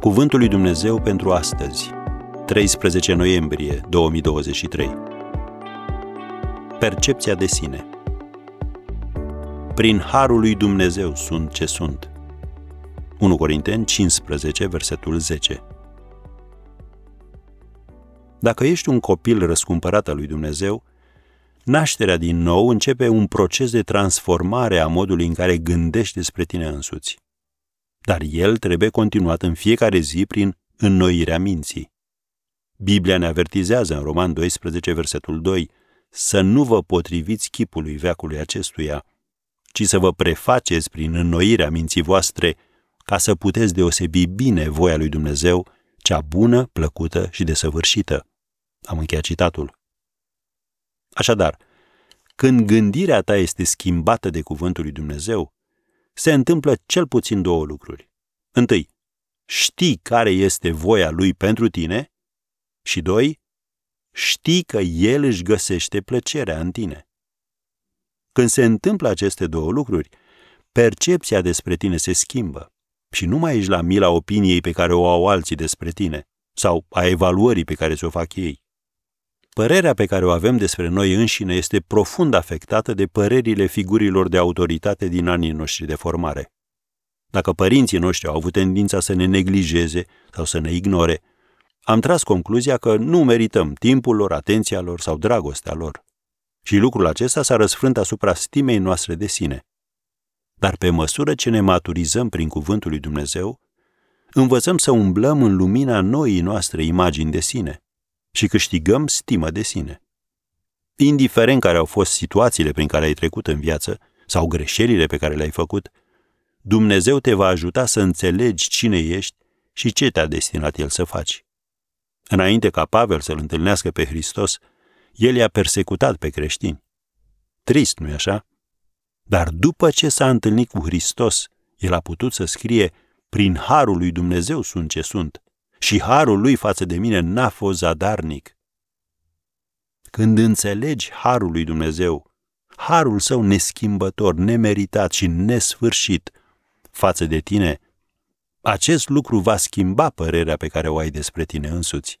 Cuvântul lui Dumnezeu pentru astăzi, 13 noiembrie 2023. Percepția de sine. Prin harul lui Dumnezeu sunt ce sunt. 1 Corinteni 15, versetul 10. Dacă ești un copil răscumpărat al lui Dumnezeu, nașterea din nou începe un proces de transformare a modului în care gândești despre tine însuți. Dar el trebuie continuat în fiecare zi prin înnoirea minții. Biblia ne avertizează în Roman 12, versetul 2, să nu vă potriviți chipului veacului acestuia, ci să vă prefaceți prin înnoirea minții voastre ca să puteți deosebi bine voia lui Dumnezeu, cea bună, plăcută și desăvârșită. Am încheiat citatul. Așadar, când gândirea ta este schimbată de cuvântul lui Dumnezeu, se întâmplă cel puțin două lucruri. Întâi, știi care este voia lui pentru tine și doi, știi că el își găsește plăcerea în tine. Când se întâmplă aceste două lucruri, percepția despre tine se schimbă și nu mai ești la mila opiniei pe care o au alții despre tine sau a evaluării pe care ți-o fac ei. Părerea pe care o avem despre noi înșine este profund afectată de părerile figurilor de autoritate din anii noștri de formare. Dacă părinții noștri au avut tendința să ne neglijeze sau să ne ignore, am tras concluzia că nu merităm timpul lor, atenția lor sau dragostea lor. Și lucrul acesta s-a răsfrânt asupra stimei noastre de sine. Dar pe măsură ce ne maturizăm prin cuvântul lui Dumnezeu, învățăm să umblăm în lumina noii noastre imagini de sine și câștigăm stimă de sine. Indiferent care au fost situațiile prin care ai trecut în viață sau greșelile pe care le-ai făcut, Dumnezeu te va ajuta să înțelegi cine ești și ce te-a destinat El să faci. Înainte ca Pavel să-L întâlnească pe Hristos, el i-a persecutat pe creștini. Trist, nu-i așa? Dar după ce s-a întâlnit cu Hristos, el a putut să scrie, prin harul lui Dumnezeu sunt ce sunt și harul lui față de mine n-a fost zadarnic. Când înțelegi harul lui Dumnezeu, harul său neschimbător, nemeritat și nesfârșit față de tine, acest lucru va schimba părerea pe care o ai despre tine însuți.